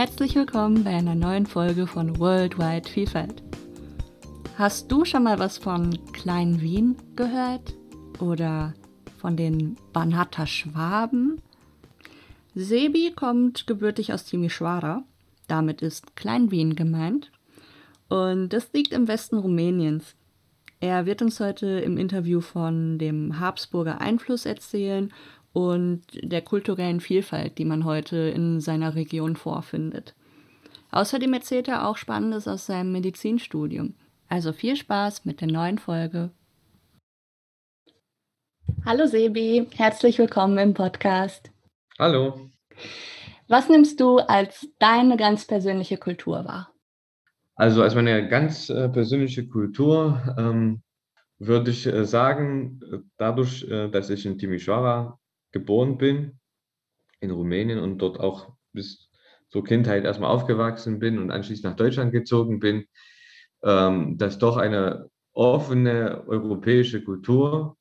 Herzlich willkommen bei einer neuen Folge von Worldwide Vielfalt. Hast du schon mal was von Klein Wien gehört? Oder von den Banata Schwaben? Sebi kommt gebürtig aus Timișoara. Damit ist Klein Wien gemeint. Und das liegt im Westen Rumäniens. Er wird uns heute im Interview von dem Habsburger Einfluss erzählen und der kulturellen Vielfalt, die man heute in seiner Region vorfindet. Außerdem erzählt er auch Spannendes aus seinem Medizinstudium. Also viel Spaß mit der neuen Folge. Hallo Sebi, herzlich willkommen im Podcast. Hallo. Was nimmst du als deine ganz persönliche Kultur wahr? Also als meine ganz äh, persönliche Kultur ähm, würde ich äh, sagen, äh, dadurch, dass ich in Timișoara geboren bin, in Rumänien und dort auch bis zur Kindheit erstmal aufgewachsen bin und anschließend nach Deutschland gezogen bin, ähm, dass doch eine offene europäische Kultur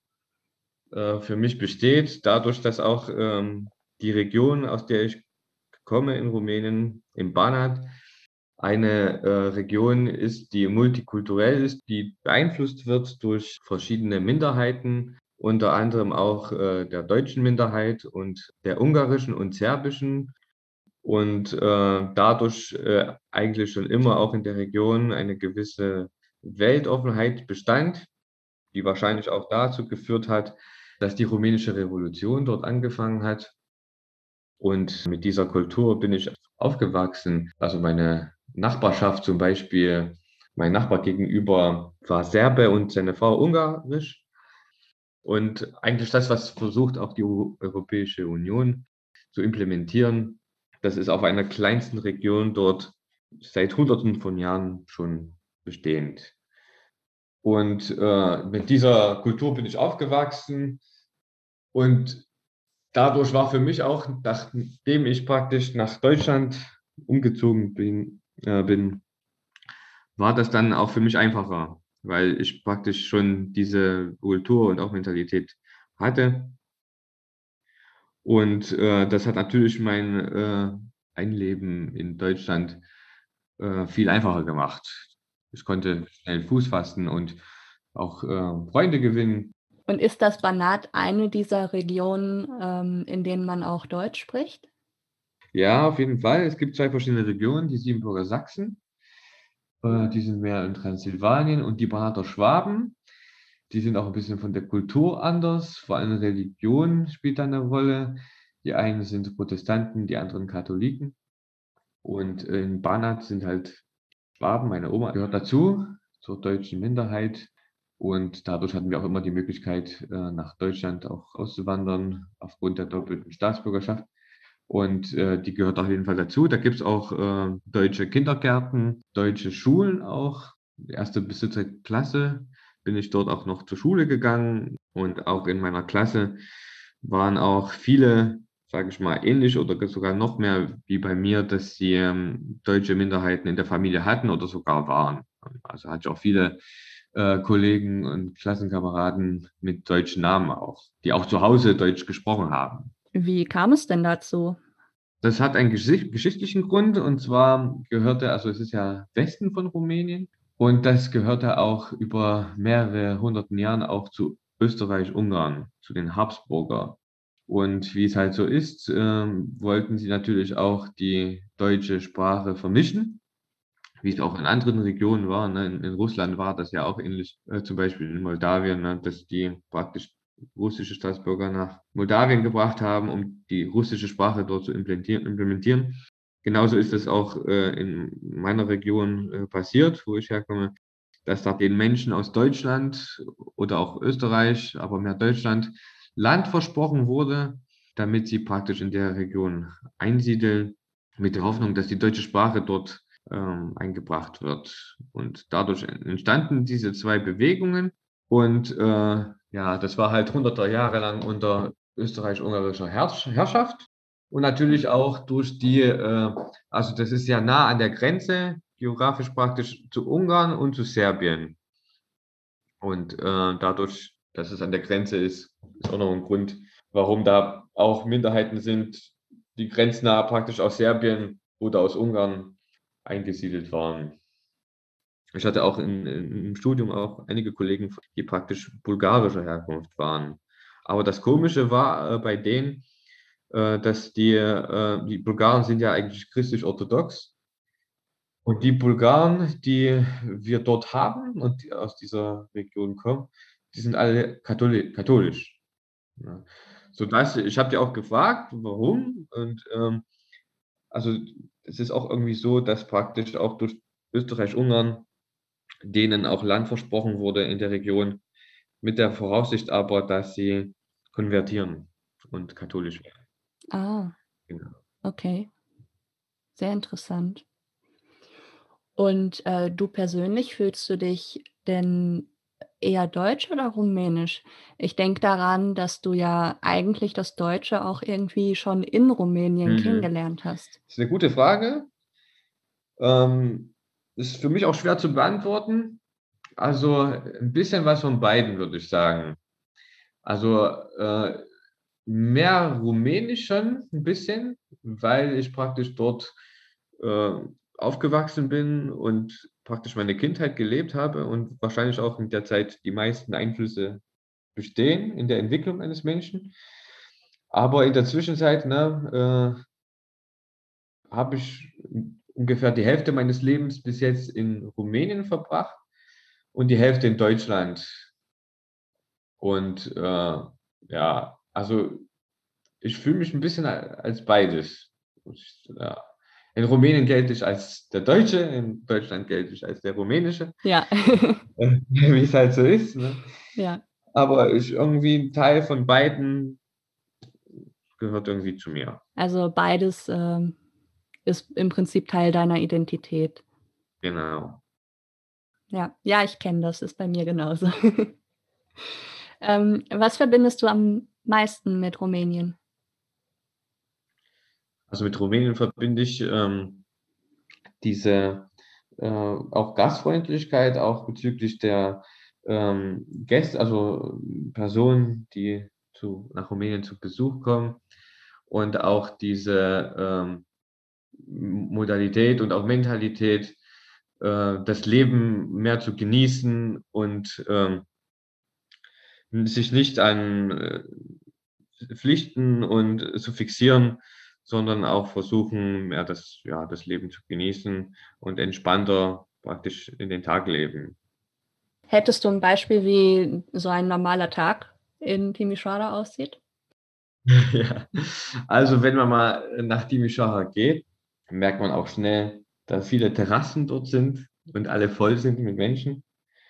äh, für mich besteht, dadurch, dass auch ähm, die Region, aus der ich komme in Rumänien, im Banat, eine äh, Region ist, die multikulturell ist, die beeinflusst wird durch verschiedene Minderheiten, unter anderem auch äh, der deutschen Minderheit und der ungarischen und serbischen. Und äh, dadurch äh, eigentlich schon immer auch in der Region eine gewisse Weltoffenheit bestand, die wahrscheinlich auch dazu geführt hat, dass die rumänische Revolution dort angefangen hat. Und mit dieser Kultur bin ich aufgewachsen. Also meine Nachbarschaft zum Beispiel, mein Nachbar gegenüber war Serbe und seine Frau ungarisch. Und eigentlich das, was versucht auch die Europäische Union zu implementieren, das ist auf einer kleinsten Region dort seit Hunderten von Jahren schon bestehend. Und äh, mit dieser Kultur bin ich aufgewachsen und dadurch war für mich auch, nachdem ich praktisch nach Deutschland umgezogen bin, äh, bin, war das dann auch für mich einfacher, weil ich praktisch schon diese Kultur und auch Mentalität hatte. Und äh, das hat natürlich mein äh, Einleben in Deutschland äh, viel einfacher gemacht. Ich konnte schnell Fuß fassen und auch äh, Freunde gewinnen. Und ist das Banat eine dieser Regionen, ähm, in denen man auch Deutsch spricht? Ja, auf jeden Fall. Es gibt zwei verschiedene Regionen, die Siebenbürger Sachsen, die sind mehr in Transsilvanien und die Banater Schwaben. Die sind auch ein bisschen von der Kultur anders, vor allem Religion spielt da eine Rolle. Die einen sind Protestanten, die anderen Katholiken. Und in Banat sind halt Schwaben, meine Oma gehört dazu, zur deutschen Minderheit. Und dadurch hatten wir auch immer die Möglichkeit, äh, nach Deutschland auch auszuwandern, aufgrund der doppelten Staatsbürgerschaft. Und äh, die gehört auf jeden Fall dazu. Da gibt es auch äh, deutsche Kindergärten, deutsche Schulen auch. Erste bis dritte Klasse bin ich dort auch noch zur Schule gegangen. Und auch in meiner Klasse waren auch viele, sage ich mal, ähnlich oder sogar noch mehr wie bei mir, dass sie ähm, deutsche Minderheiten in der Familie hatten oder sogar waren. Also hatte ich auch viele äh, Kollegen und Klassenkameraden mit deutschen Namen auch, die auch zu Hause Deutsch gesprochen haben. Wie kam es denn dazu? Das hat einen geschichtlichen Grund und zwar gehörte, also es ist ja Westen von Rumänien und das gehörte auch über mehrere hunderten Jahren auch zu Österreich-Ungarn, zu den Habsburger. Und wie es halt so ist, ähm, wollten sie natürlich auch die deutsche Sprache vermischen, wie es auch in anderen Regionen war. Ne? In, in, Russland war das ja auch ähnlich, äh, zum Beispiel in Moldawien, ne? dass die praktisch russische Staatsbürger nach Moldawien gebracht haben, um die russische Sprache dort zu implementieren. Genauso ist es auch äh, in meiner Region äh, passiert, wo ich herkomme, dass da den Menschen aus Deutschland oder auch Österreich, aber mehr Deutschland, Land versprochen wurde, damit sie praktisch in der Region einsiedeln, mit der Hoffnung, dass die deutsche Sprache dort ähm, eingebracht wird. Und dadurch entstanden diese zwei Bewegungen. Und äh, ja, das war halt hunderte Jahre lang unter österreich-ungarischer Herrschaft. Und natürlich auch durch die, äh, also das ist ja nah an der Grenze, geografisch praktisch zu Ungarn und zu Serbien. Und äh, dadurch, dass es an der Grenze ist, ist auch noch ein Grund, warum da auch Minderheiten sind, die grenznah praktisch aus Serbien oder aus Ungarn eingesiedelt waren. Ich hatte auch in, in, im Studium auch einige Kollegen, die praktisch bulgarischer Herkunft waren. Aber das Komische war äh, bei denen, äh, dass die, äh, die Bulgaren sind ja eigentlich christlich-orthodox. Und die Bulgaren, die wir dort haben und die aus dieser Region kommen, die sind alle Katholi katholisch. Ja. Sodass, ich habe dir auch gefragt, warum. Und ähm, also es ist auch irgendwie so, dass praktisch auch durch Österreich-Ungarn denen auch Land versprochen wurde in der Region, mit der Voraussicht aber, dass sie konvertieren und katholisch werden. Ah, genau. okay. Sehr interessant. Und äh, du persönlich fühlst du dich denn eher deutsch oder rumänisch? Ich denke daran, dass du ja eigentlich das Deutsche auch irgendwie schon in Rumänien mhm. kennengelernt hast. Das ist eine gute Frage. Ähm, ist für mich auch schwer zu beantworten. Also ein bisschen was von beiden, würde ich sagen. Also äh, mehr Rumänisch schon ein bisschen, weil ich praktisch dort äh, aufgewachsen bin und praktisch meine Kindheit gelebt habe und wahrscheinlich auch in der Zeit die meisten Einflüsse bestehen in der Entwicklung eines Menschen. Aber in der Zwischenzeit ne, äh, habe ich ungefähr die Hälfte meines Lebens bis jetzt in Rumänien verbracht und die Hälfte in Deutschland. Und äh, ja, also ich fühle mich ein bisschen als beides. Ja. In Rumänien gelte ich als der Deutsche, in Deutschland gelte ich als der Rumänische. Ja. Wie es halt so ist. Ne? Ja. Aber ich irgendwie ein Teil von beiden gehört irgendwie zu mir. Also beides ähm, ist im Prinzip Teil deiner Identität. Genau. Ja, ja, ich kenne das, ist bei mir genauso. ähm, was verbindest du am meisten mit Rumänien? Also mit Rumänien verbinde ich ähm, diese äh, auch Gastfreundlichkeit, auch bezüglich der ähm, Gäste, also Personen, die zu, nach Rumänien zu Besuch kommen und auch diese ähm, Modalität und auch Mentalität, äh, das Leben mehr zu genießen und äh, sich nicht an äh, Pflichten und zu fixieren, sondern auch versuchen, mehr das, ja, das Leben zu genießen und entspannter praktisch in den Tag leben. Hättest du ein Beispiel, wie so ein normaler Tag in Timisoara aussieht? ja, also wenn man mal nach Timisoara geht, merkt man auch schnell, dass viele Terrassen dort sind und alle voll sind mit Menschen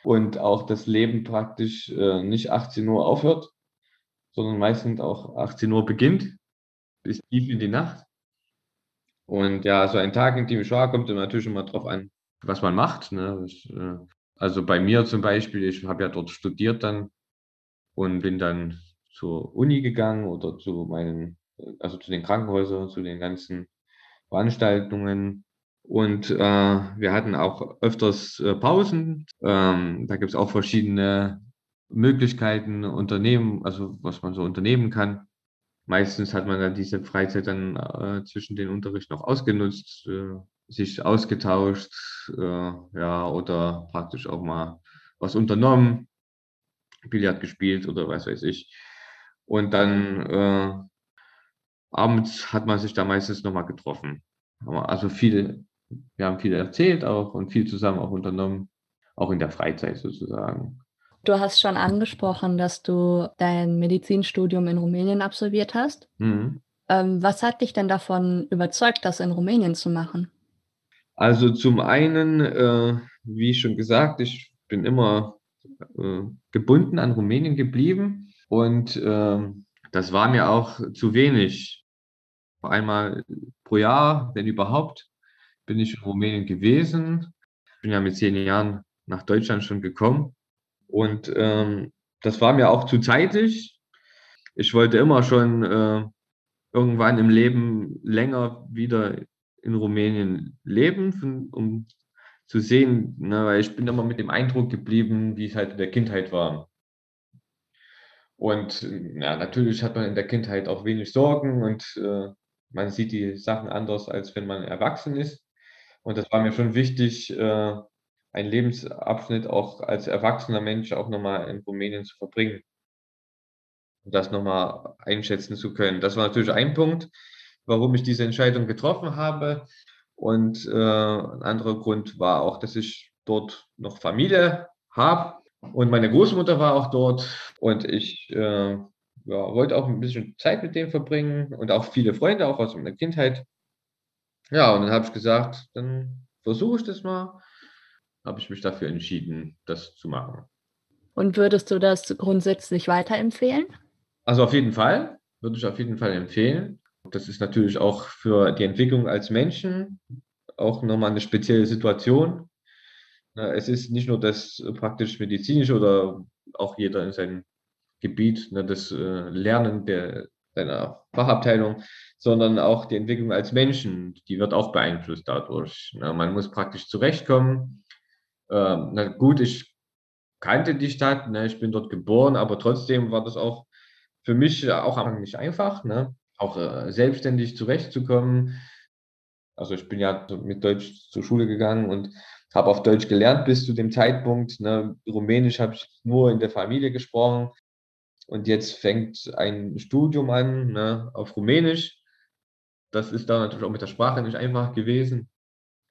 und auch das Leben praktisch äh, nicht 18 Uhr aufhört, sondern meistens auch 18 Uhr beginnt bis tief in die Nacht. Und ja, so ein Tag in Timisoara kommt immer natürlich immer drauf an, was man macht. Ne? Das, äh, also bei mir zum Beispiel, ich habe ja dort studiert dann und bin dann zur Uni gegangen oder zu meinen, also zu den Krankenhäusern, zu den ganzen Veranstaltungen. Und äh, wir hatten auch öfters äh, Pausen. Ähm, da gibt es auch verschiedene Möglichkeiten, Unternehmen, also was man so unternehmen kann. Meistens hat man dann diese Freizeit dann äh, zwischen den Unterricht noch ausgenutzt, äh, sich ausgetauscht, äh, ja, oder praktisch auch mal was unternommen, Billard gespielt oder was weiß ich. Und dann äh, abends hat man sich da meistens nochmal getroffen. Also viel, wir haben viel erzählt auch und viel zusammen auch unternommen, auch in der Freizeit sozusagen. Du hast schon angesprochen, dass du dein Medizinstudium in Rumänien absolviert hast. Mhm. Ähm, was hat dich denn davon überzeugt, das in Rumänien zu machen? Also zum einen, äh, wie schon gesagt, ich bin immer äh, gebunden an Rumänien geblieben und äh, das war mir auch zu wenig einmal pro Jahr, wenn überhaupt, bin ich in Rumänien gewesen. Ich bin ja mit zehn Jahren nach Deutschland schon gekommen. Und ähm, das war mir auch zu zeitig. Ich wollte immer schon äh, irgendwann im Leben länger wieder in Rumänien leben, um zu sehen, ne, weil ich bin immer mit dem Eindruck geblieben, wie es halt in der Kindheit war. Und ja, natürlich hat man in der Kindheit auch wenig Sorgen und äh, man sieht die Sachen anders, als wenn man erwachsen ist. Und das war mir schon wichtig, äh, einen Lebensabschnitt auch als erwachsener Mensch auch nochmal in Rumänien zu verbringen. Und das nochmal einschätzen zu können. Das war natürlich ein Punkt, warum ich diese Entscheidung getroffen habe. Und äh, ein anderer Grund war auch, dass ich dort noch Familie habe. Und meine Großmutter war auch dort. Und ich äh, ja, wollte auch ein bisschen Zeit mit denen verbringen und auch viele Freunde, auch aus meiner Kindheit. Ja, und dann habe ich gesagt, dann versuche ich das mal. Habe ich mich dafür entschieden, das zu machen. Und würdest du das grundsätzlich weiterempfehlen? Also auf jeden Fall, würde ich auf jeden Fall empfehlen. Das ist natürlich auch für die Entwicklung als Menschen auch nochmal eine spezielle Situation. Es ist nicht nur das praktisch medizinische oder auch jeder in seinem Gebiet, ne, das äh, Lernen der, seiner Fachabteilung, sondern auch die Entwicklung als Menschen, die wird auch beeinflusst dadurch. Man muss praktisch zurechtkommen. Ähm, na gut, ich kannte die Stadt, ne, ich bin dort geboren, aber trotzdem war das auch für mich auch am Anfang nicht einfach. Ne? auch äh, selbstständig zurechtzukommen. Also ich bin ja mit Deutsch zur Schule gegangen und habe auf Deutsch gelernt bis zu dem Zeitpunkt. Ne? Rumänisch habe ich nur in der Familie gesprochen. Und jetzt fängt ein Studium an ne, auf Rumänisch. Das ist da natürlich auch mit der Sprache nicht einfach gewesen.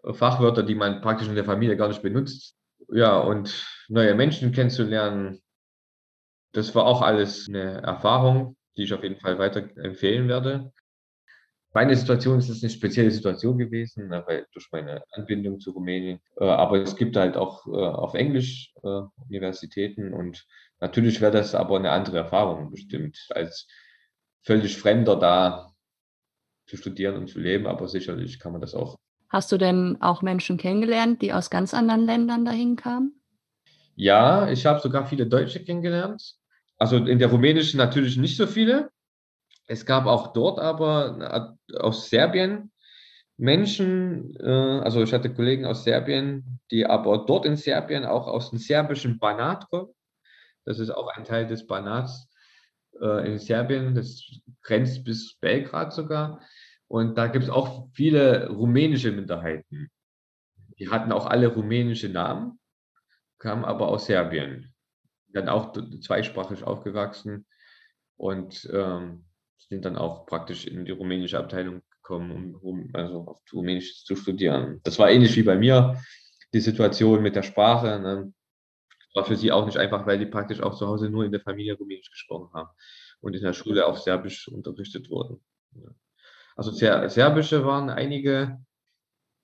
Fachwörter, die man praktisch in der Familie gar nicht benutzt. Ja, und neue Menschen kennenzulernen, das war auch alles eine Erfahrung die ich auf jeden Fall weiter empfehlen werde. Meine Situation ist es eine spezielle Situation gewesen, weil durch meine Anbindung zu Rumänien. Äh, aber es gibt halt auch äh, auf Englisch äh, Universitäten und natürlich wäre das aber eine andere Erfahrung bestimmt, als völlig Fremder da zu studieren und zu leben. Aber sicherlich kann man das auch. Hast du denn auch Menschen kennengelernt, die aus ganz anderen Ländern dahin kamen? Ja, ich habe sogar viele Deutsche kennengelernt. Also in der rumänischen natürlich nicht so viele. Es gab auch dort aber aus Serbien Menschen, äh, also ich hatte Kollegen aus Serbien, die aber dort in Serbien auch aus dem serbischen Banat kommen. Das ist auch ein Teil des Banats äh, in Serbien, das grenzt bis Belgrad sogar. Und da gibt es auch viele rumänische Minderheiten. Die hatten auch alle rumänische Namen, kamen aber aus Serbien dann auch zweisprachig aufgewachsen und ähm, sind dann auch praktisch in die rumänische Abteilung gekommen, um also auf Rumänisch zu studieren. Das war ähnlich wie bei mir, die Situation mit der Sprache. Ne? War für sie auch nicht einfach, weil die praktisch auch zu Hause nur in der Familie Rumänisch gesprochen haben und in der Schule auf Serbisch unterrichtet wurden. Also Serbische waren einige,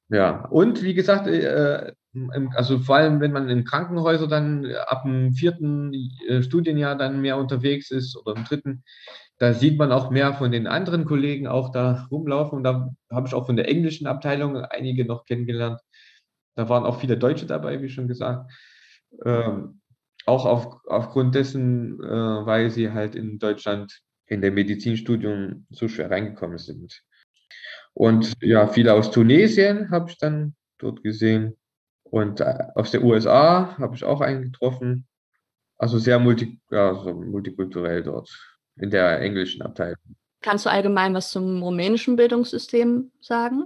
ja, und wie gesagt, äh, also vor allem, wenn man in Krankenhäusern dann ab dem vierten äh, Studienjahr dann mehr unterwegs ist oder im dritten, da sieht man auch mehr von den anderen Kollegen auch da rumlaufen. Und da habe ich auch von der englischen Abteilung einige noch kennengelernt. Da waren auch viele Deutsche dabei, wie schon gesagt. Ähm, auch auf, aufgrund dessen, äh, weil sie halt in Deutschland in der Medizinstudium so schwer reingekommen sind. Und ja, viele aus Tunesien habe ich dann dort gesehen. Und äh, aus der USA habe ich auch einen getroffen. Also sehr multi, ja, so multikulturell dort in der englischen Abteilung. Kannst du allgemein was zum rumänischen Bildungssystem sagen?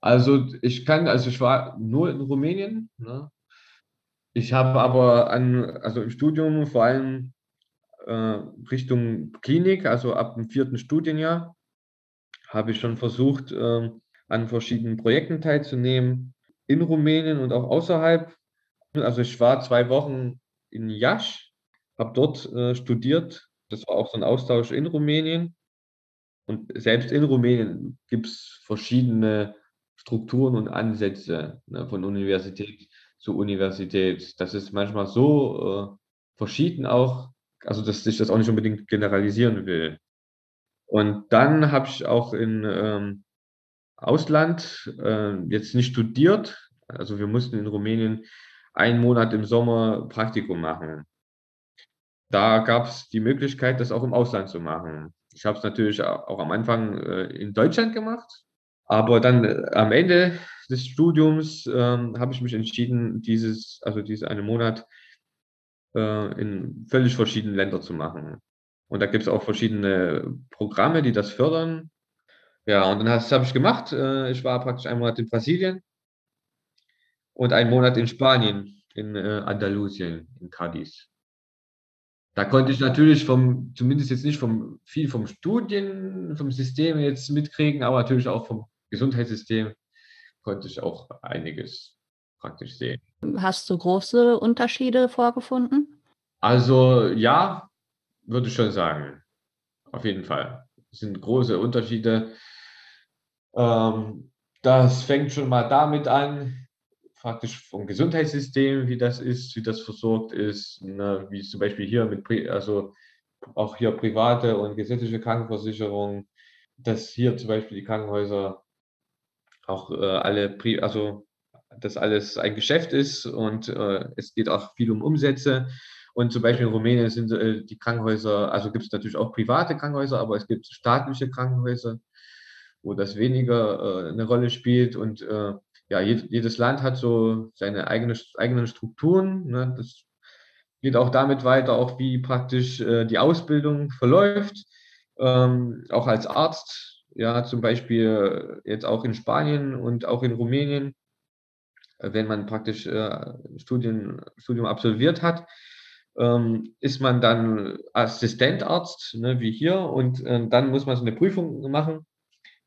Also ich kann, also ich war nur in Rumänien. Ne? Ich habe aber an, also im Studium vor allem äh, Richtung Klinik, also ab dem vierten Studienjahr, habe ich schon versucht, äh, an verschiedenen Projekten teilzunehmen in Rumänien und auch außerhalb. Also ich war zwei Wochen in Jasch, habe dort äh, studiert. Das war auch so ein Austausch in Rumänien. Und selbst in Rumänien gibt es verschiedene Strukturen und Ansätze ne, von Universität zu Universität. Das ist manchmal so äh, verschieden auch, also dass ich das auch nicht unbedingt generalisieren will. Und dann habe ich auch in ähm, Ausland, äh, jetzt nicht studiert. Also wir mussten in Rumänien einen Monat im Sommer Praktikum machen. Da gab es die Möglichkeit, das auch im Ausland zu machen. Ich habe es natürlich auch am Anfang äh, in Deutschland gemacht, aber dann äh, am Ende des Studiums äh, habe ich mich entschieden, dieses, also diesen einen Monat äh, in völlig verschiedenen Ländern zu machen. Und da gibt es auch verschiedene Programme, die das fördern. Ja, und dann habe ich gemacht. Äh, ich war praktisch einen Monat in Brasilien und einen Monat in Spanien, in äh, Andalusien, in Cadiz. Da konnte ich natürlich vom, zumindest jetzt nicht vom viel vom Studien, vom System jetzt mitkriegen, aber natürlich auch vom Gesundheitssystem konnte ich auch einiges praktisch sehen. Hast du große Unterschiede vorgefunden? Also ja, würde ich schon sagen. Auf jeden Fall. Es sind große Unterschiede. Ähm, das fängt schon mal damit an, praktisch vom Gesundheitssystem, wie das ist, wie das versorgt ist, ne, wie zum Beispiel hier mit, also auch hier private und gesetzliche Krankenversicherung, dass hier zum Beispiel die Krankenhäuser auch äh, alle, also dass alles ein Geschäft ist und äh, es geht auch viel um Umsätze. Und zum Beispiel in Rumänien sind äh, die Krankenhäuser, also gibt es natürlich auch private Krankenhäuser, aber es gibt staatliche Krankenhäuser, wo das weniger äh, eine Rolle spielt. Und äh, ja, jed jedes Land hat so seine eigene, eigenen Strukturen. Ne? Das geht auch damit weiter, auch wie praktisch äh, die Ausbildung verläuft. Ähm, auch als Arzt, ja, zum Beispiel jetzt auch in Spanien und auch in Rumänien, äh, wenn man praktisch äh, Studien, Studium absolviert hat, ähm, ist man dann Assistentarzt, ne, wie hier, und äh, dann muss man so eine Prüfung machen,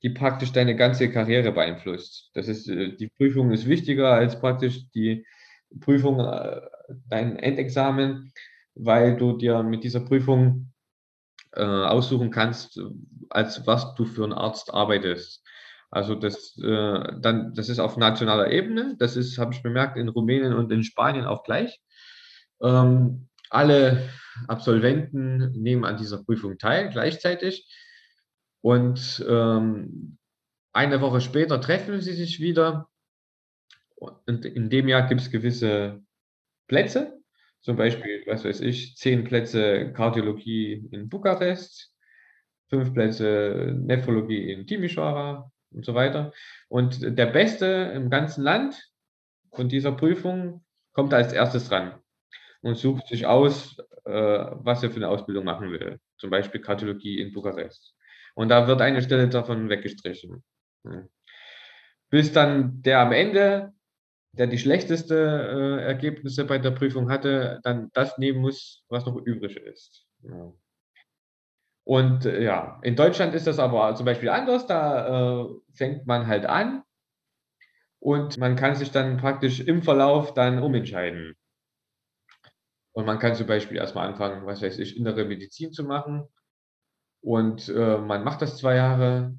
die praktisch deine ganze Karriere beeinflusst. Das ist, äh, die Prüfung ist wichtiger als praktisch die Prüfung, äh, dein Endexamen, weil du dir mit dieser Prüfung äh, aussuchen kannst, als was du für einen Arzt arbeitest. Also das, äh, dann, das ist auf nationaler Ebene, das ist, habe ich bemerkt, in Rumänien und in Spanien auch gleich. Ähm, alle Absolventen nehmen an dieser Prüfung teil, gleichzeitig. Und ähm, eine Woche später treffen sie sich wieder. Und in dem Jahr gibt es gewisse Plätze, zum Beispiel, was weiß ich, zehn Plätze Kardiologie in Bukarest, fünf Plätze Nephrologie in Timișoara und so weiter. Und der Beste im ganzen Land von dieser Prüfung kommt als erstes dran und sucht sich aus, äh, was er für eine Ausbildung machen will. Zum Beispiel Kardiologie in Bukarest. Und da wird eine Stelle davon weggestrichen. Bis dann der am Ende, der die schlechteste äh, Ergebnisse bei der Prüfung hatte, dann das nehmen muss, was noch übrig ist. Und äh, ja, in Deutschland ist das aber zum Beispiel anders. Da äh, fängt man halt an und man kann sich dann praktisch im Verlauf dann umentscheiden. Und man kann zum Beispiel erstmal anfangen, was weiß ich, innere Medizin zu machen. Und äh, man macht das zwei Jahre,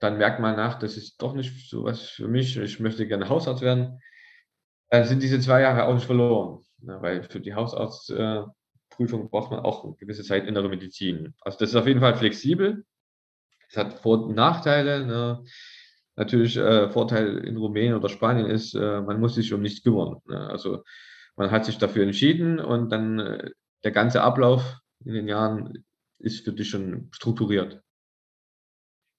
dann merkt man nach, das ist doch nicht so was für mich, ich möchte gerne Hausarzt werden. Dann sind diese zwei Jahre auch nicht verloren. Ne? Weil für die Hausarztprüfung äh, braucht man auch eine gewisse Zeit innere Medizin. Also das ist auf jeden Fall flexibel. Es hat Vor- und Nachteile. Ne? Natürlich äh, Vorteil in Rumänien oder Spanien ist, äh, man muss sich um nichts kümmern. Ne? Also man hat sich dafür entschieden und dann äh, der ganze Ablauf in den Jahren ist für dich schon strukturiert.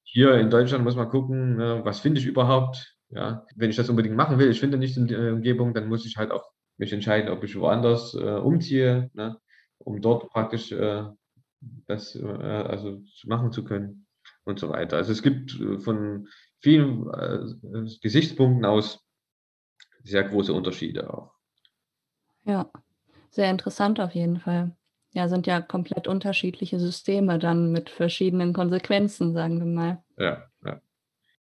Hier in Deutschland muss man gucken, ne, was finde ich überhaupt. Ja, wenn ich das unbedingt machen will, ich finde nicht in der Umgebung, dann muss ich halt auch mich entscheiden, ob ich woanders äh, umziehe, ne, um dort praktisch äh, das äh, also machen zu können und so weiter. Also es gibt äh, von vielen äh, Gesichtspunkten aus sehr große Unterschiede auch. Ja, sehr interessant auf jeden Fall. Ja, sind ja komplett unterschiedliche Systeme dann mit verschiedenen Konsequenzen, sagen wir mal. Ja, ja.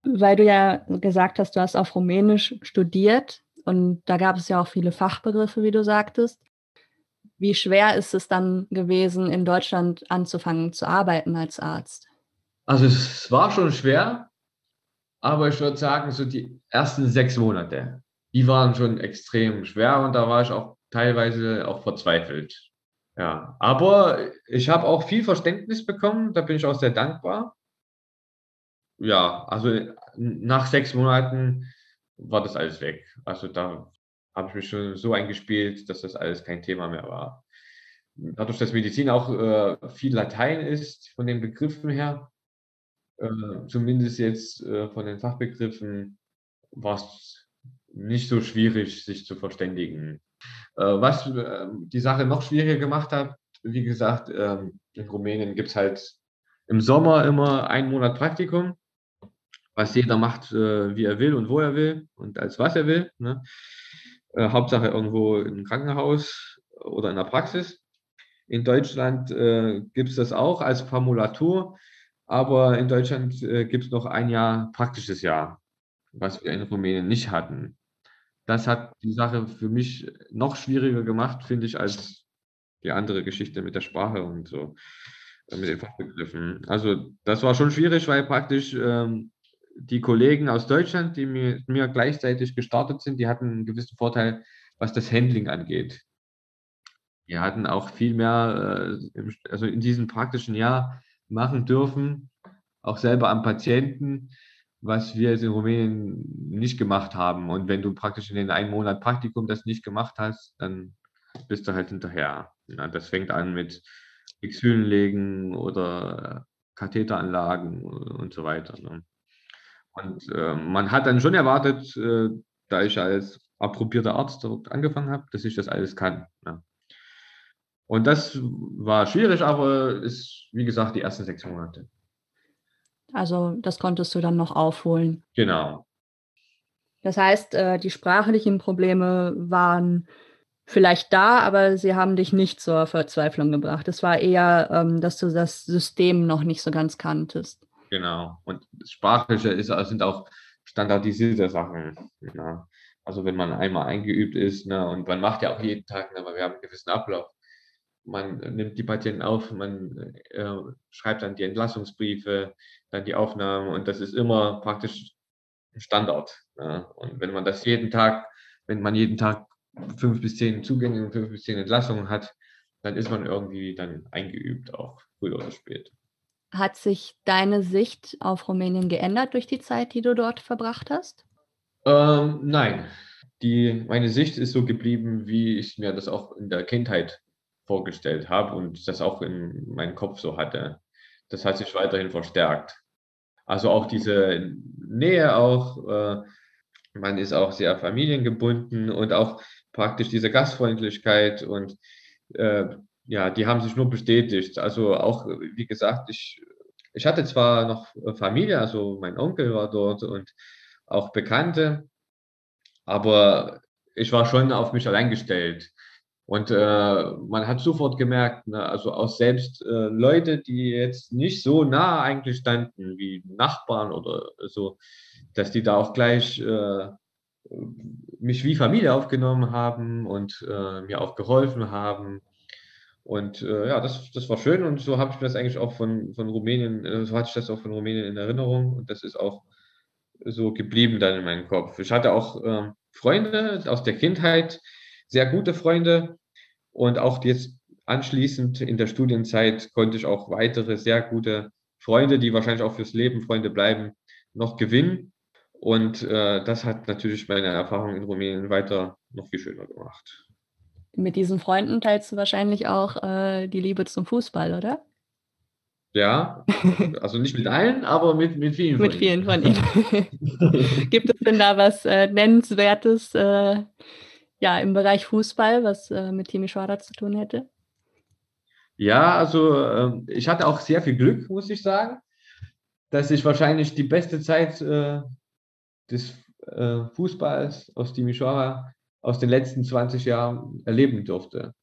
Weil du ja gesagt hast, du hast auf Rumänisch studiert und da gab es ja auch viele Fachbegriffe, wie du sagtest. Wie schwer ist es dann gewesen, in Deutschland anzufangen zu arbeiten als Arzt? Also es war schon schwer, aber ich würde sagen, so die ersten sechs Monate, die waren schon extrem schwer und da war ich auch teilweise auch verzweifelt. Ja, aber ich habe auch viel Verständnis bekommen, da bin ich auch sehr dankbar. Ja, also nach sechs Monaten war das alles weg. Also da habe ich mich schon so eingespielt, dass das alles kein Thema mehr war. Dadurch, dass Medizin auch äh, viel Latein ist von den Begriffen her, äh, zumindest jetzt äh, von den Fachbegriffen, war es nicht so schwierig, sich zu verständigen. Äh, was äh, die Sache noch schwieriger gemacht hat, wie gesagt, ähm, in Rumänien gibt es halt im Sommer immer einen Monat Praktikum was jeder macht, äh, wie er will und wo er will und als was er will. Ne? Hauptsache irgendwo im Krankenhaus oder in der Praxis. In Deutschland äh, gibt es das auch als Formulatur, aber in Deutschland äh, gibt es noch ein Jahr praktisches Jahr, was wir in Rumänien nicht hatten. Das hat die Sache für mich noch schwieriger gemacht, finde ich, als die andere Geschichte mit der Sprache und so, äh, mit den Fachbegriffen. Also das war schon schwierig, weil praktisch ähm, die Kollegen aus Deutschland, die mit mir gleichzeitig gestartet sind, die hatten einen gewissen Vorteil, was das Handling angeht. Wir hatten auch viel mehr, äh, also in diesem praktischen Jahr machen dürfen, auch selber am Patienten, was wir jetzt in Rumänien nicht gemacht haben. Und wenn du praktisch in den einen Monat Praktikum das nicht gemacht hast, dann bist du halt hinterher. Ja, das fängt an mit Exhülen legen oder Katheteranlagen und so weiter. Ne? Und äh, man hat dann schon erwartet, äh, da ich als approbierter Arzt dort angefangen habe, dass ich das alles kann. Ja. Und das war schwierig, aber ist, wie gesagt, die ersten sechs Monate. Also das konntest du dann noch aufholen. Genau. Das heißt, äh, die sprachlichen Probleme waren vielleicht da, aber sie haben dich nicht zur Verzweiflung gebracht. Es war eher, ähm, dass du das System noch nicht so ganz kanntest. Genau. Und Sprachliche ist, sind auch standardisierte Sachen. Ja. Also wenn man einmal eingeübt ist, ne, und man macht ja auch jeden Tag, ne, weil wir haben einen gewissen Ablauf. Man nimmt die Patienten auf, man äh, schreibt dann die Entlassungsbriefe, dann die Aufnahmen und das ist immer praktisch Standard. Ne. Und wenn man das jeden Tag, wenn man jeden Tag fünf bis zehn Zugänge und fünf bis zehn Entlassungen hat, dann ist man irgendwie dann eingeübt, auch früher oder später. Hat sich deine Sicht auf Rumänien geändert durch die Zeit, die du dort verbracht hast? Ähm, nein, die, meine Sicht ist so geblieben, wie ich mir das auch in der Kindheit vorgestellt habe und das auch in meinem Kopf so hatte. Das hat sich weiterhin verstärkt. Also auch diese Nähe auch, äh, man ist auch sehr familiengebunden und auch praktisch diese Gastfreundlichkeit und äh, ja, die haben sich nur bestätigt. Also auch, wie gesagt, ich, ich hatte zwar noch Familie, also mein Onkel war dort und auch Bekannte, aber ich war schon auf mich allein gestellt. Und äh, man hat sofort gemerkt, ne, also auch selbst äh, Leute, die jetzt nicht so nah eigentlich standen wie Nachbarn oder so, dass die da auch gleich äh, mich wie Familie aufgenommen haben und äh, mir auch geholfen haben. Und äh, ja, das, das war schön und so habe ich mir das eigentlich auch von, von Rumänien, äh, so hatte ich das auch von Rumänien in Erinnerung und das ist auch so geblieben dann in meinem Kopf. Ich hatte auch äh, Freunde aus der Kindheit, sehr gute Freunde und auch jetzt anschließend in der Studienzeit konnte ich auch weitere sehr gute Freunde, die wahrscheinlich auch fürs Leben Freunde bleiben, noch gewinnen. Und äh, das hat natürlich meine Erfahrung in Rumänien weiter noch viel schöner gemacht. Mit diesen Freunden teilst du wahrscheinlich auch äh, die Liebe zum Fußball, oder? Ja, also nicht mit allen, aber mit, mit vielen mit vielen von ihnen. Gibt es denn da was äh, Nennenswertes äh, ja, im Bereich Fußball, was äh, mit Timi Schwader zu tun hätte? Ja, also ähm, ich hatte auch sehr viel Glück, muss ich sagen, dass ich wahrscheinlich die beste Zeit äh, des äh, Fußballs aus Timișoara aus den letzten 20 Jahren erleben durfte.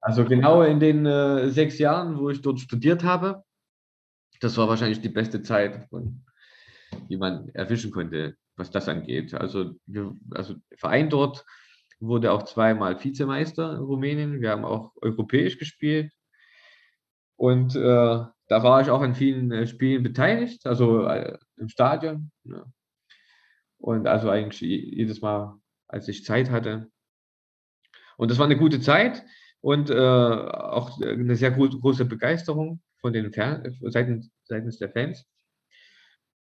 Also genau in den äh, sechs Jahren, wo ich dort studiert habe, das war wahrscheinlich die beste Zeit, die man erwischen konnte, was das angeht. Also, wir, also Verein dort wurde auch zweimal Vizemeister in Rumänien. Wir haben auch europäisch gespielt. Und äh, da war ich auch an vielen äh, Spielen beteiligt, also äh, im Stadion. Ja. Und also eigentlich jedes Mal als ich Zeit hatte. Und das war eine gute Zeit und äh, auch eine sehr große Begeisterung von den Fan seitens, seitens der Fans.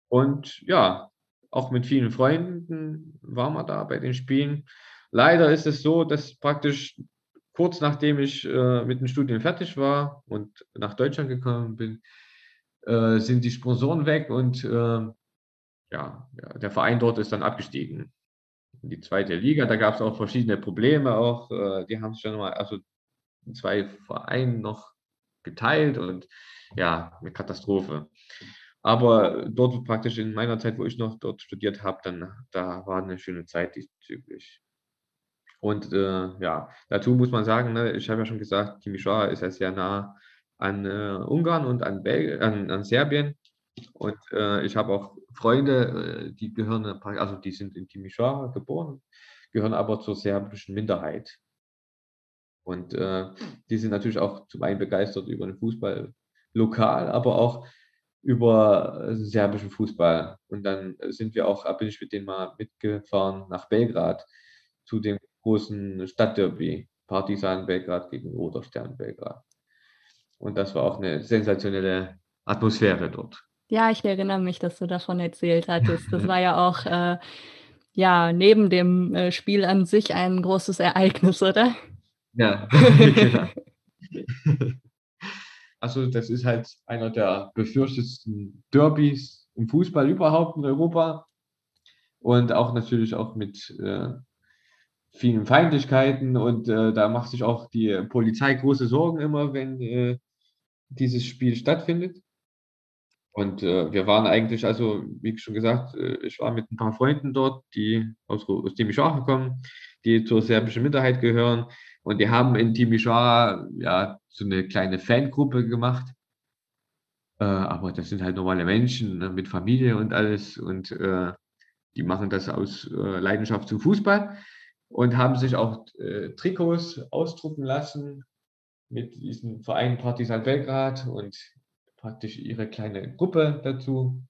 Und ja, auch mit vielen Freunden waren wir da bei den Spielen. Leider ist es so, dass praktisch kurz nachdem ich äh, mit den Studien fertig war und nach Deutschland gekommen bin, äh, sind die Sponsoren weg und äh, ja, ja, der Verein dort ist dann abgestiegen in die zweite Liga. Da gab es auch verschiedene Probleme. Auch äh, die haben es schon mal, also zwei Vereine noch geteilt und ja, eine Katastrophe. Aber dort praktisch in meiner Zeit, wo ich noch dort studiert habe, dann da war eine schöne Zeit diesbezüglich. Und äh, ja, dazu muss man sagen, ne, ich habe ja schon gesagt, Timișoara ist ja sehr nah an äh, Ungarn und an, Bel an, an Serbien. Und äh, ich habe auch Freunde, äh, die gehören, also die sind in Timișoara geboren, gehören aber zur serbischen Minderheit. Und äh, die sind natürlich auch zum einen begeistert über den Fußball lokal, aber auch über serbischen Fußball. Und dann sind wir auch, bin ich mit denen mal mitgefahren nach Belgrad zu dem großen Stadtderby, Partisan Belgrad gegen Roter Stern Belgrad. Und das war auch eine sensationelle Atmosphäre dort. Ja, ich erinnere mich, dass du davon erzählt hattest. Das war ja auch äh, ja neben dem äh, Spiel an sich ein großes Ereignis, oder? Ja, genau. Also das ist halt einer der befürchtetsten Derbys im Fußball überhaupt in Europa und auch natürlich auch mit äh, vielen Feindlichkeiten und äh, da macht sich auch die Polizei große Sorgen immer, wenn äh, dieses Spiel stattfindet. Und äh, wir waren eigentlich, also wie schon gesagt, äh, ich war mit ein paar Freunden dort, die aus, aus Timișoara kommen, die zur serbischen Minderheit gehören. Und die haben in Timișoara ja so eine kleine Fangruppe gemacht. Äh, aber das sind halt normale Menschen ne, mit Familie und alles. Und äh, die machen das aus Leidenschaft zum Fußball und haben sich auch äh, Trikots ausdrucken lassen mit diesem Verein Partisan Belgrad und praktisch ihre kleine Gruppe dazu.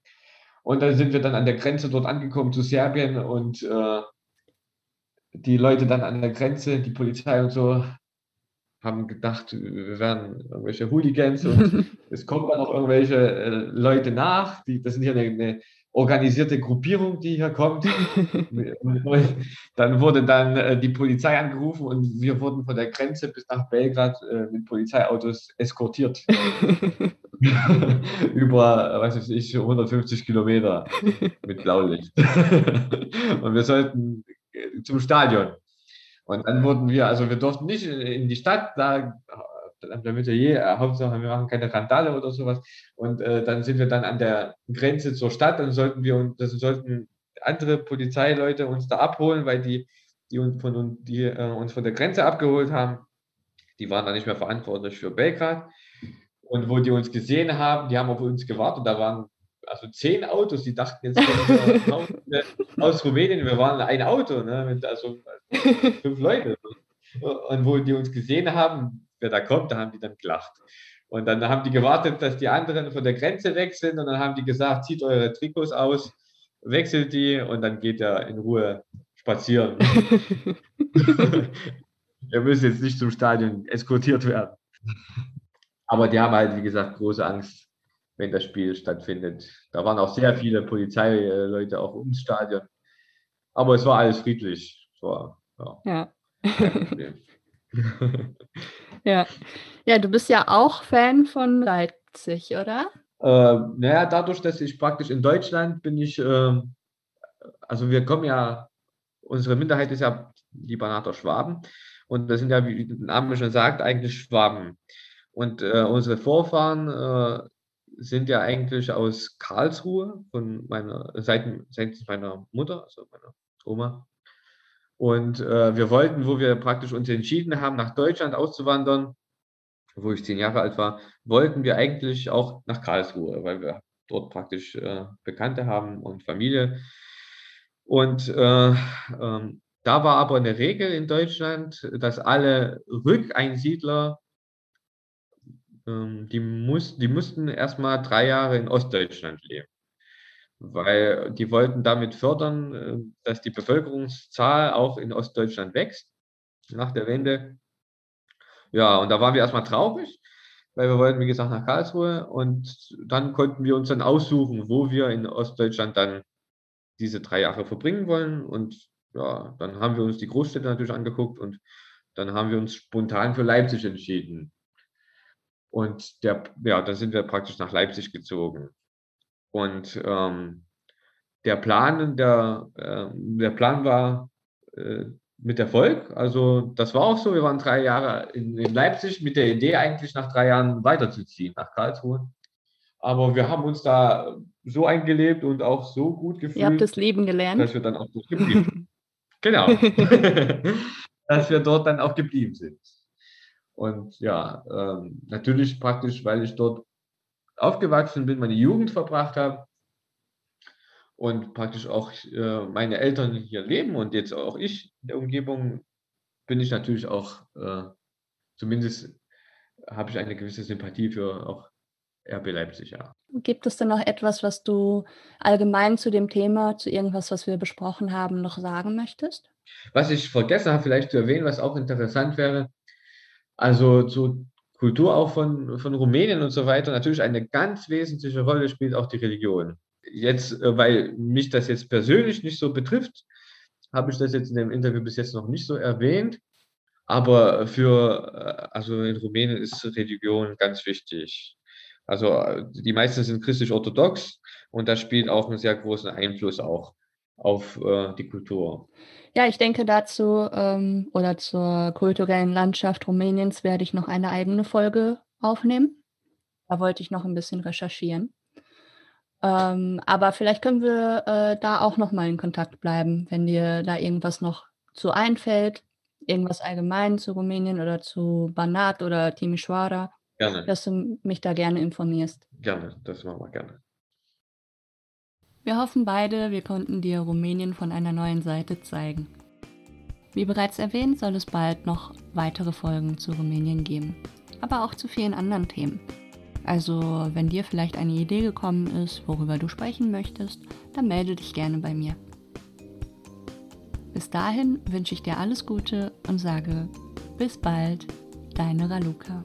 Und dann sind wir dann an der Grenze dort angekommen zu Serbien und äh, die Leute dann an der Grenze, die Polizei und so, haben gedacht, wir wären irgendwelche Hooligans und es kommen dann noch irgendwelche äh, Leute nach. Die, das sind ja eine, eine organisierte Gruppierung, die hier kommt. dann wurde dann äh, die Polizei angerufen und wir wurden von der Grenze bis nach Belgrad äh, mit Polizeiautos eskortiert. Über, was weiß ich, 150 Kilometer mit Blaulicht. und wir sollten äh, zum Stadion. Und dann wurden wir, also wir durften nicht in die Stadt, da je, äh, Hauptsache wir machen keine Randale oder sowas. Und äh, dann sind wir dann an der Grenze zur Stadt und sollten wir uns, das sollten andere Polizeileute uns da abholen, weil die, die, uns, von, die äh, uns von der Grenze abgeholt haben, die waren dann nicht mehr verantwortlich für Belgrad. Und wo die uns gesehen haben, die haben auf uns gewartet. Da waren also zehn Autos, die dachten jetzt aus Rumänien, wir waren ein Auto, ne, also fünf Leute. Und wo die uns gesehen haben, wer da kommt, da haben die dann gelacht. Und dann haben die gewartet, dass die anderen von der Grenze weg sind und dann haben die gesagt, zieht eure Trikots aus, wechselt die und dann geht er in Ruhe spazieren. Ihr müsst jetzt nicht zum Stadion eskortiert werden. Aber die haben halt, wie gesagt, große Angst, wenn das Spiel stattfindet. Da waren auch sehr viele Polizeileute auch ums Stadion. Aber es war alles friedlich. War, ja. ja. ja. Ja, du bist ja auch Fan von Leipzig, oder? Äh, naja, dadurch, dass ich praktisch in Deutschland bin ich, äh, also wir kommen ja, unsere Minderheit ist ja die Banater Schwaben und das sind ja, wie der Name schon sagt, eigentlich Schwaben. Und äh, unsere Vorfahren äh, sind ja eigentlich aus Karlsruhe von meiner Seiten, seitens meiner Mutter, also meiner Oma. Und äh, wir wollten, wo wir praktisch uns entschieden haben, nach Deutschland auszuwandern, wo ich zehn Jahre alt war, wollten wir eigentlich auch nach Karlsruhe, weil wir dort praktisch äh, Bekannte haben und Familie. Und äh, ähm, da war aber eine Regel in Deutschland, dass alle Rückeinsiedler, ähm, die, muss, die mussten erstmal drei Jahre in Ostdeutschland leben weil die wollten damit fördern, äh, dass die Bevölkerungszahl auch in Ostdeutschland wächst nach der Wende. Ja, und da waren wir erstmal traurig, weil wir wollten, wie gesagt, nach Karlsruhe und dann konnten wir uns dann aussuchen, wo wir in Ostdeutschland dann diese drei Jahre verbringen wollen. Und ja, dann haben wir uns die Großstädte natürlich angeguckt und dann haben wir uns spontan für Leipzig entschieden. Und der, ja, dann sind wir praktisch nach Leipzig gezogen. Und ähm, der Plan, der, äh, der Plan war äh, mit Erfolg. Also das war auch so. Wir waren drei Jahre in, in, Leipzig mit der Idee, eigentlich nach drei Jahren weiterzuziehen nach Karlsruhe. Aber wir haben uns da so eingelebt und auch so gut gefühlt. Ihr habt das Leben gelernt. Dass wir dann auch dort geblieben Genau. dass wir dort dann auch geblieben sind. Und ja, ähm, natürlich praktisch, weil ich dort aufgewachsen bin, meine Jugend verbracht habe und praktisch auch äh, meine Eltern hier leben und jetzt auch ich in der Umgebung, bin ich natürlich auch, äh, zumindest habe ich eine gewisse Sympathie für auch RB Leipzig, ja. Gibt es denn noch etwas, was du allgemein zu dem Thema, zu irgendwas, was wir besprochen haben, noch sagen möchtest? Was ich vergessen habe, vielleicht zu erwähnen, was auch interessant wäre, also zur Kultur auch von, von Rumänien und so weiter, natürlich eine ganz wesentliche Rolle spielt auch die Religion. Jetzt, äh, weil mich das jetzt persönlich nicht so betrifft, habe ich das jetzt in dem Interview bis jetzt noch nicht so erwähnt. Aber für, äh, also in Rumänien ist Religion ganz wichtig. Also äh, die meisten sind christlich-orthodox und das spielt auch einen sehr großen Einfluss auch auf äh, die Kultur. Ja, ich denke dazu ähm, oder zur kulturellen Landschaft Rumäniens werde ich noch eine eigene Folge aufnehmen. Da wollte ich noch ein bisschen recherchieren. Ähm, aber vielleicht können wir äh, da auch noch mal in Kontakt bleiben, wenn dir da irgendwas noch zu einfällt, irgendwas allgemein zu Rumänien oder zu Banat oder Timișoara. Gerne. Dass du mich da gerne informierst. Gerne, das machen wir gerne. Wir hoffen beide, wir konnten dir Rumänien von einer neuen Seite zeigen. Wie bereits erwähnt, soll es bald noch weitere Folgen zu Rumänien geben, aber auch zu vielen anderen Themen. Also, wenn dir vielleicht eine Idee gekommen ist, worüber du sprechen möchtest, dann melde dich gerne bei mir. Bis dahin wünsche ich dir alles Gute und sage bis bald, deine Raluca.